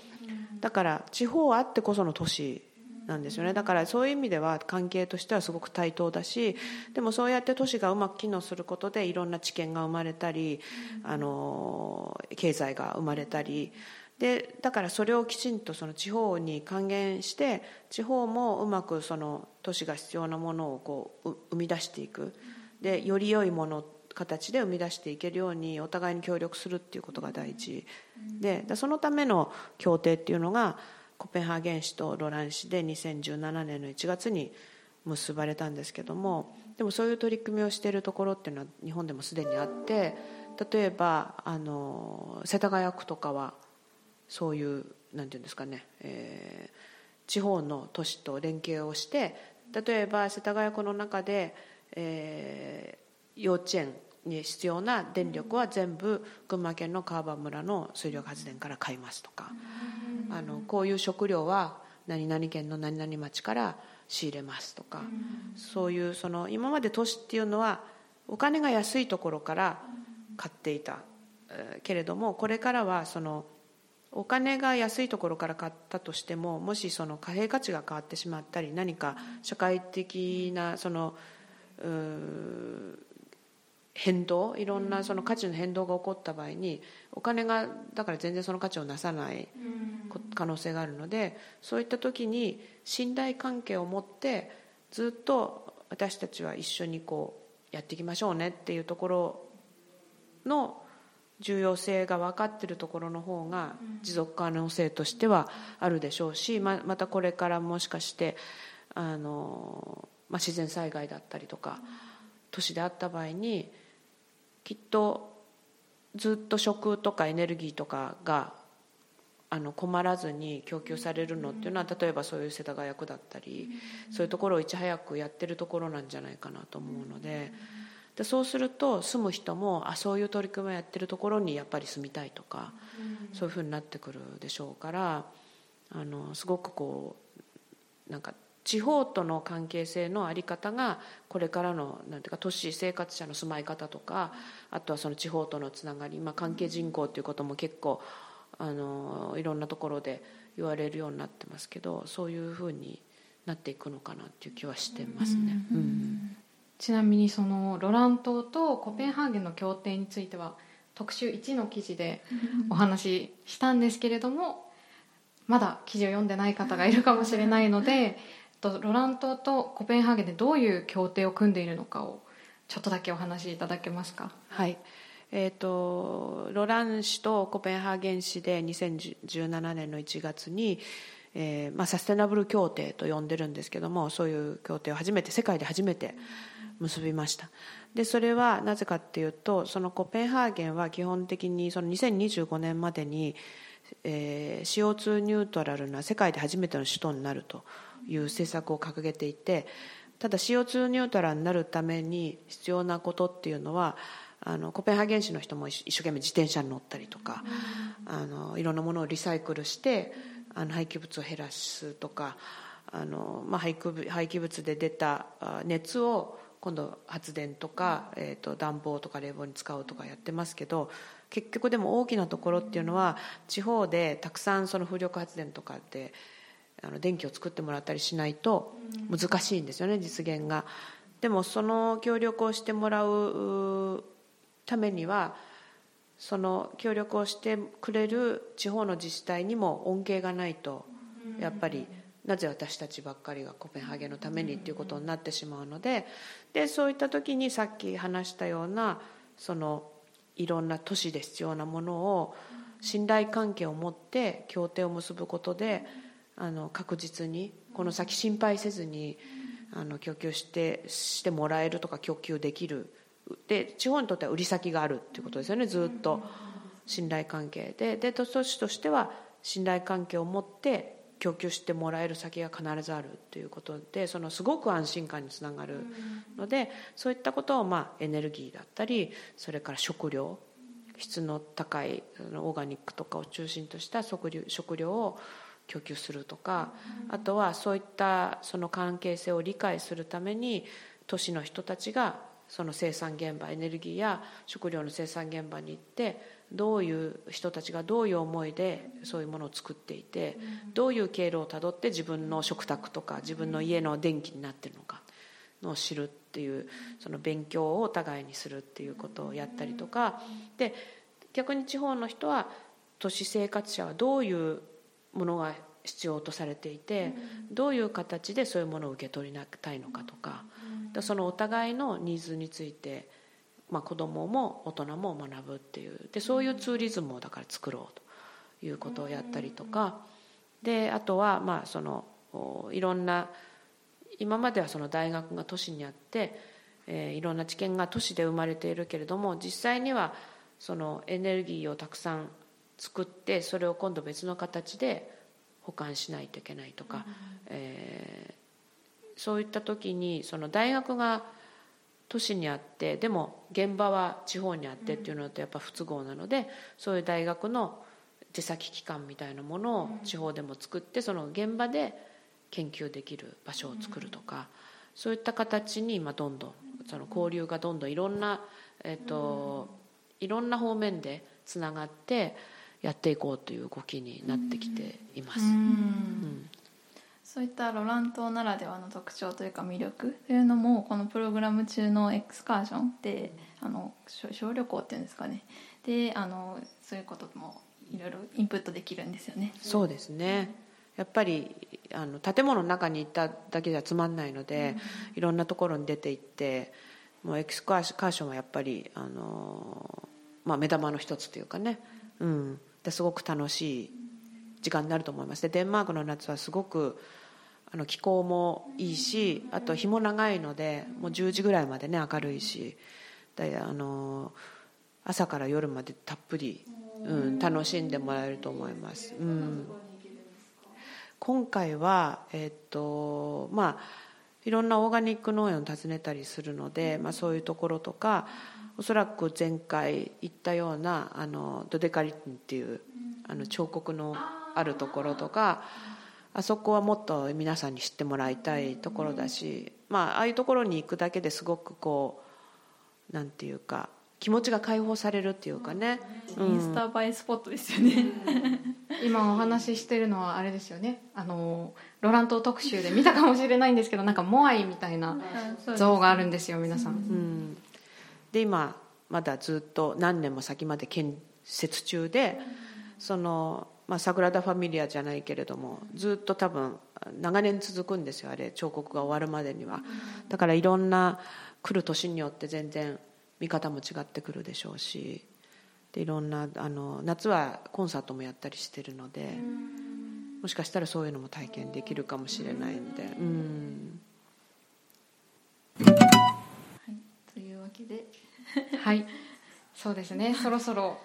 だから地方あってこその都市なんですよね。だからそういう意味では関係としてはすごく対等だしでもそうやって都市がうまく機能することでいろんな知見が生まれたりあの経済が生まれたりでだからそれをきちんとその地方に還元して地方もうまくその都市が必要なものをこう生み出していく。でより良いもの形で生み出していけるようにお互いに協力するっていうことが大事。でそのための協定っていうのがコペンハーゲン市とロラン市で2017年の1月に結ばれたんですけどもでもそういう取り組みをしているところっていうのは日本でもすでにあって例えばあの世田谷区とかはそういうなんていうんですかね、えー、地方の都市と連携をして例えば世田谷区の中で、えー、幼稚園に必要な電力は全部群馬県の川場村の水力発電から買いますとかあのこういう食料は何々県の何々町から仕入れますとかそういうその今まで都市っていうのはお金が安いところから買っていたけれどもこれからはそのお金が安いところから買ったとしてももしその貨幣価値が変わってしまったり何か社会的なその変動いろんなその価値の変動が起こった場合にお金がだから全然その価値をなさない可能性があるのでそういった時に信頼関係を持ってずっと私たちは一緒にこうやっていきましょうねっていうところの重要性が分かっているところの方が持続可能性としてはあるでしょうしままたこれからもしかしてあの、まあ、自然災害だったりとか都市であった場合にきっとずっと食とかエネルギーとかがあの困らずに供給されるのっていうのは例えばそういう世田谷区だったりそういうところをいち早くやってるところなんじゃないかなと思うのででそうすると住む人もあそういう取り組みをやってるところにやっぱり住みたいとかそういうふうになってくるでしょうからあのすごくこうなんか地方との関係性の在り方がこれからのなんていうか都市生活者の住まい方とかあとはその地方とのつながり、まあ、関係人口ということも結構あのいろんなところで言われるようになってますけどそういうふうになっていくのかなっていう気はしてますね。うん、うんちなみにそのロラン島とコペンハーゲンの協定については特集1の記事でお話ししたんですけれどもまだ記事を読んでない方がいるかもしれないのでロラン島とコペンハーゲンでどういう協定を組んでいるのかをちょっとだけお話しいただけますか？はいえーと、ロラン市とコペンハーゲン市で2017年の1月に、えーまあ、サステナブル協定と呼んでるんですけどもそういう協定を初めて世界で初めて結びました。でそれはなぜかっていうとそのコペンハーゲンは基本的にその2025年までに、えー、CO2 ニュートラルな世界で初めての首都になるという政策を掲げていてただ CO2 ニュートラルになるために必要なことっていうのはあのコペンハーゲン市の人も一生懸命自転車に乗ったりとか、あのいろんなものをリサイクルしてあの廃棄物を減らすとかあの、まあ、廃棄物で出た熱を今度発電とか、えーと、暖房とか冷房に使うとかやってますけど結局でも大きなところっていうのは地方でたくさんその風力発電とかであの電気を作ってもらったりしないと難しいんですよね実現が。でもその協力をしてもらうためにはその協力をしてくれる地方の自治体にも恩恵がないとやっぱりなぜ私たちばっかりがコペンハーゲンのためにっていうことになってしまうのででそういった時にさっき話したようなそのいろんな都市で必要なものを信頼関係を持って協定を結ぶことであの確実にこの先心配せずにあの供給してしてもらえるとか供給できる。で地方にとっては売り先があるっていうことですよねずっと。信頼関係で。で都市としては信頼関係を持って供給してもらえる先が必ずあるということでそのすごく安心感につながるのでそういったことをまあエネルギーだったりそれから食料質の高いオーガニックとかを中心とした食料を供給するとかあとはそういったその関係性を理解するために都市の人たちがその生産現場エネルギーや食料の生産現場に行ってどういう人たちがどういう思いでそういうものを作っていてどういう経路をたどって自分の食卓とか自分の家の電気になってるのかのを知るっていうその勉強をお互いにするっていうことをやったりとか。で逆に地方の人は都市生活者はどういうものが必要とされていてどういう形でそういうものを受け取りたいのかとか。そのお互いのニーズについてまあ、子供も大人も学ぶっていう。でそういうツーリズムをだから作ろうということをやったりとか。であとはまあそのいろんな今まではその大学が都市にあって、えー、いろんな知見が都市で生まれているけれども実際にはそのエネルギーをたくさん作ってそれを今度別の形で保管しないといけないとか、うん、えー、そういった時にその大学が都市にあってでも現場は地方にあってっていうのとやっぱ不都合なのでそういう大学の手先機関みたいなものを地方でも作ってその現場で研究できる場所を作るとかそういった形に今どんどんその交流がどんどんいろんな、えーと、いろんな方面でつながってやっていこうという動きになってきています。うんそういったロラン島ならではの特徴というか魅力というのもこのプログラム中のエクスカーションであの小旅行っていうんですかね。であのそういうこともいろいろインプットできるんですよね。そうですね。やっぱりあの建物の中に行っただけじゃつまんないので、うん、いろんなところに出て行ってもうエクスカーションはやっぱりあの、まあ、目玉の一つというかね、うん、ですごく楽しい時間になると思います。でデンマークの夏はすごくあの気候もいいしあと日も長いのでもう10時ぐらいまでね明るいしであの朝から夜までたっぷり、うん、楽しんでもらえると思います、うん、今回はえっとまあいろんなオーガニック農園を訪ねたりするので、まあ、そういうところとかおそらく前回行ったようなあのドデカリテンっていうあの彫刻のあるところとかあそこはもっと皆さんに知ってもらいたいところだし、まあ、ああいうところに行くだけですごくこうなんていうか気持ちが解放されるっていうかね、うん、インスタ映えスポットですよね、今お話ししてるのはあれですよね。あのロラント特集で見たかもしれないんですけどなんかモアイみたいな像があるんですよ皆さん、うん、で今まだずっと何年も先まで建設中でそのまあ、サグラダ・ファミリアじゃないけれどもずっと多分長年続くんですよあれ彫刻が終わるまでには。だからいろんな来る年によって全然見方も違ってくるでしょうしでいろんなあの夏はコンサートもやったりしてるのでもしかしたらそういうのも体験できるかもしれないんでうん。はい、というわけで。はい。そうですね。そろそろ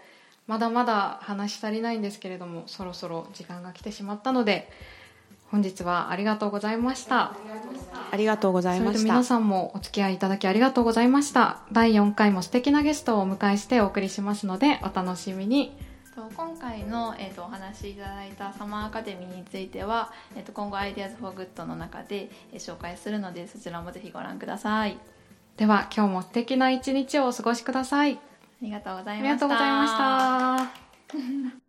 まだまだ話し足りないんですけれどもそろそろ時間が来てしまったので本日はありがとうございました。あありがとうございました。皆さんもお付き合いいただきありがとうございました。第4回も素敵なゲストをお迎えしてお送りしますのでお楽しみに。今回の、えーと、お話しいただいたサマーアカデミーについては、えーと、今後「Ideas for Good」の中で、えー、紹介するのでそちらもぜひご覧ください。では今日も素敵な一日をお過ごしください。ありがとうございました。ありがとうございました。